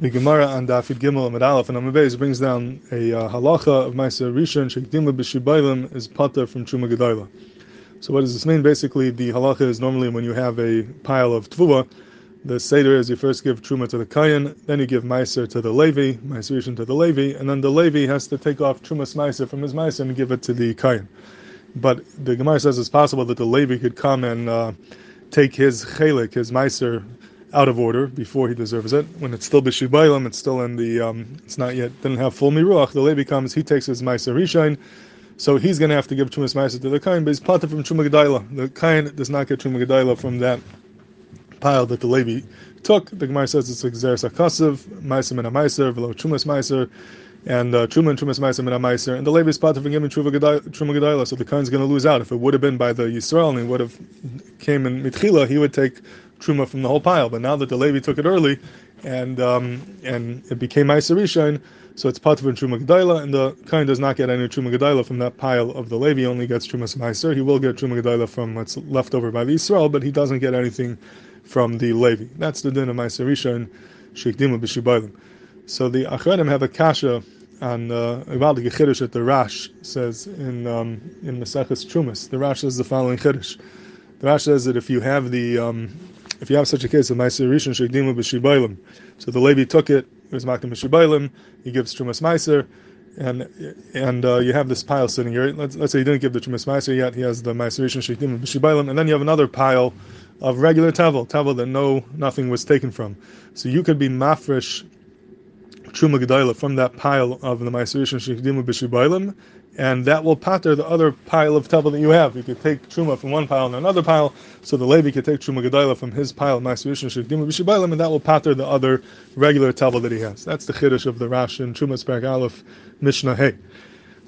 The Gemara on Dafid Gimel and Aleph and Amabez brings down a uh, halacha of Maisa Rishon Shekdima b'Shibailim is pata from Truma Gedayla. So what does this mean? Basically, the halacha is normally when you have a pile of tvua, the seder is you first give truma to the kayan, then you give meiser to the levi, meiser rishon to the levi, and then the levi has to take off trumas meiser from his meiser and give it to the kayan. But the Gemara says it's possible that the levi could come and uh, take his chelik, his meiser, out of order before he deserves it. When it's still b'shibailam, it's still in the, um, it's not yet, didn't have full miruach. The levi comes, he takes his meiser rishon, so he's going to have to give trumas meiser to the kain, but he's plotted from truma gedayla. The kain does not get truma gedayla from that pile that the Levi took. The Gemara says it's exeris akasav, meiser min meiser, velo trumas meiser, and uh, truma and trumas meiser min meiser. And the Levi is part of him truma gedayla, so the Kohen's going to lose out. If it would have been by the Yisrael and he would have came in mitchila, he would take truma from the whole pile. But now that the Levi took it early, and um, and it became meiser rishon, so it's part of truma gedayla, and the Kohen does not get any truma gedayla from that pile of the Levi. Only gets trumas meiser. He will get truma gedayla from what's left over by the Israel, but he doesn't get anything from the Levi. That's the din of Ma'aser Rishon Shekdimu b'Shibaylim. So the Achronim have a kasha on uh, the Chiddush that the Rash says in um, in Maseches Trumas. The Rash says the following Chiddush. The Rash says that if you have the um, if you have such a case of Ma'aser Rishon Shekdimu b'Shibaylim, so the Levi took it, it was Makim b'Shibaylim, he gives Trumas Ma'aser, and and uh, you have this pile sitting here. Let's, let's say he didn't give the Trumas Ma'aser yet, he has the Ma'aser Rishon Shekdimu b'Shibaylim, and then you have another pile of regular tavel, tavel that no nothing was taken from. So you could be mafresh truma gedayla from that pile of the ma'aserish and shekdimu b'shibailim, and that will patter the other pile of tavel that you have. You could take truma from one pile and another pile, so the Levi could take truma gedayla from his pile of ma'aserish and shekdimu b'shibailim, and that will patter the other regular tavel that he has. That's the chiddush of the Rash in Trumas Perek Aleph Mishnah Hey.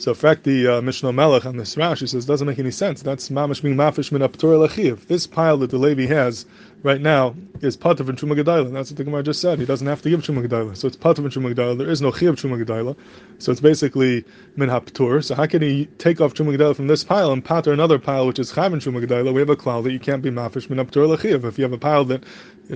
So, in fact, the uh, Mishnah Melech on this Rashi says doesn't make any sense. That's mamash being mafish min aptur This pile that the Levi has right now is patav and truma gedayla. That's what the Gemara just said. He doesn't have to give truma gedayla. So it's patav and truma gedayla. There is no chiyav truma gedayla. So it's basically min haptur. So how can he take off truma gedayla from this pile and pater another pile which is chayv and truma gedayla? We have a cloud that you can't be mafish min aptur lechiv. If you have a pile that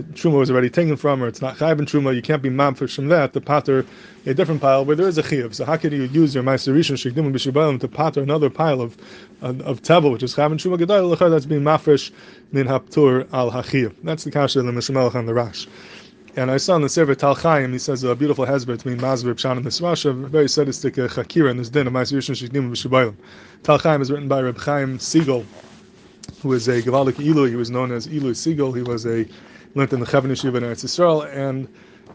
truma was already taken from, or it's not chayv and truma, you can't be mafish from that. The pater a different pile where there is a chiyav. So how can you use your ma'aser rishon shikdim b'shibalim to pater another pile of of, of teva which is chayv and truma gedayla? That's being mafish min haptur al hachiyav. That's the kasha of the Mishamelech and the Rash. And I saw in the Sefer Tal Chaim, he says a beautiful hezbollah between Mazber, Pshan, and this Rasha, very sadistic uh, chakira in this din of Ma'asir Rishon Shekdim V'Shabayim. Tal Chaim is written by Reb Chaim Siegel, who is a Gavalik Ilu. He was known as Ilu Siegel. He was a learned in the Chevron Yeshiva in Eretz Yisrael, and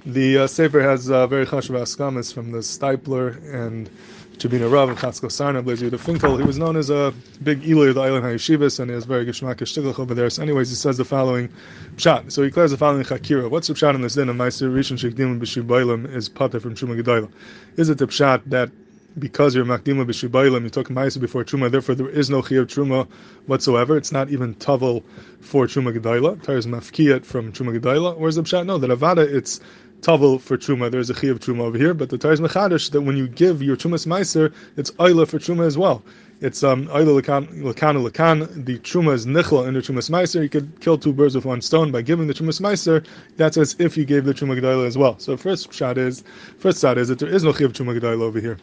the uh, Sefer has uh, very chashuv askamas from the Steipler and Tchebiner Rav and Chatzkel Sarna, Blazer the Finkel. He was known as a big Eloi of the island Hayeshivas, and he has very geshmakish shtiglach over there. So, anyways, he says the following pshat. So he declares the following chakira. What's the pshat in this din of Meiser Rishon Shekdim B'Shibailim is pata from Shuma Gedayla? Is it the pshat that because you're makdima b'shibailim, you took ma'isa before truma, therefore there is no chiyuv truma whatsoever. It's not even tavel for truma gedayla. Tires mafkiyat from truma gedayla. Whereas the pshat no, the avada it's tavel for truma. There's a chiyuv truma over here, but the tires mechadish that when you give your trumas meiser, it's oila for truma as well. It's um oila lakan lakan. The truma is nichla in the trumas meiser. You could kill two birds with one stone by giving the trumas meiser. That's as if you gave the truma gedayla as well. So first shot is first shot is that there is no chiyuv truma gedayla over here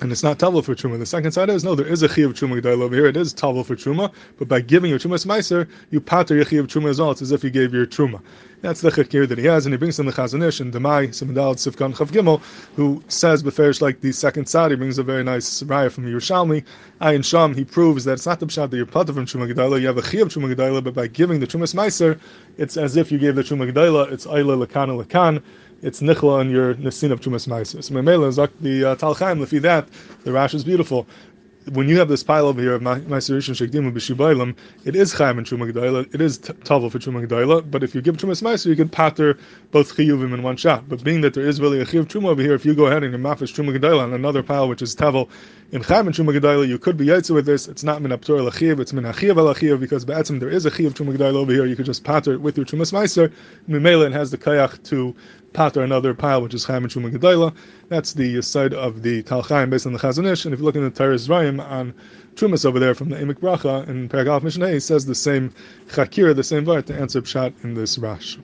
and it's not tavel for truma. The second side is no, there is a chiyuv truma gedayla over here. It is tavel for truma, but by giving your trumas meiser, you pater your chiyuv truma as well. It's as if you gave your truma. That's the chakir that he has, and he brings in the Chazon Ish and Demai Simandal Sifkan Chav Gimel, who says beferish like the second side. He brings a very nice raya from Yerushalmi. Ayin Sham. He proves that it's not the pshat that you're pater from truma. You have a chiyuv truma gedayla, but by giving the trumas meiser, it's as if you gave the truma. It's ayla Lakan Lakan it's nichla on your nesin of chumas ma'aser. So memela the uh, talchaim. Lefi that the rash is beautiful. When you have this pile over here of rishon shekdim b'shibailim, it is chaim and truma. It is tavel for truma gedayla. But if you give chumas ma'aser, you can pater both chiyuvim in one shot. But being that there is really a chiyuv truma over here, if you go ahead and you mafish truma gedayla on another pile which is tavel in chaim and truma gedayla, you could be yaitzu with this. It's not min aptor. It's min achiv al because be'etzim there is a chiyuv truma gedayla over here. You could just pater it with your chumas ma'aser. Mimela has the kayach to pater another pile, which is Chaim and Shuma Gedayla. That's the side of the Tal Chaim based on the Chazon Ish. And if you look in the Teres Rayim on Trumas over there from the Emek Bracha in Paragraph Mishnah, he says the same Chakira, the same word to answer Pshat in this Rash.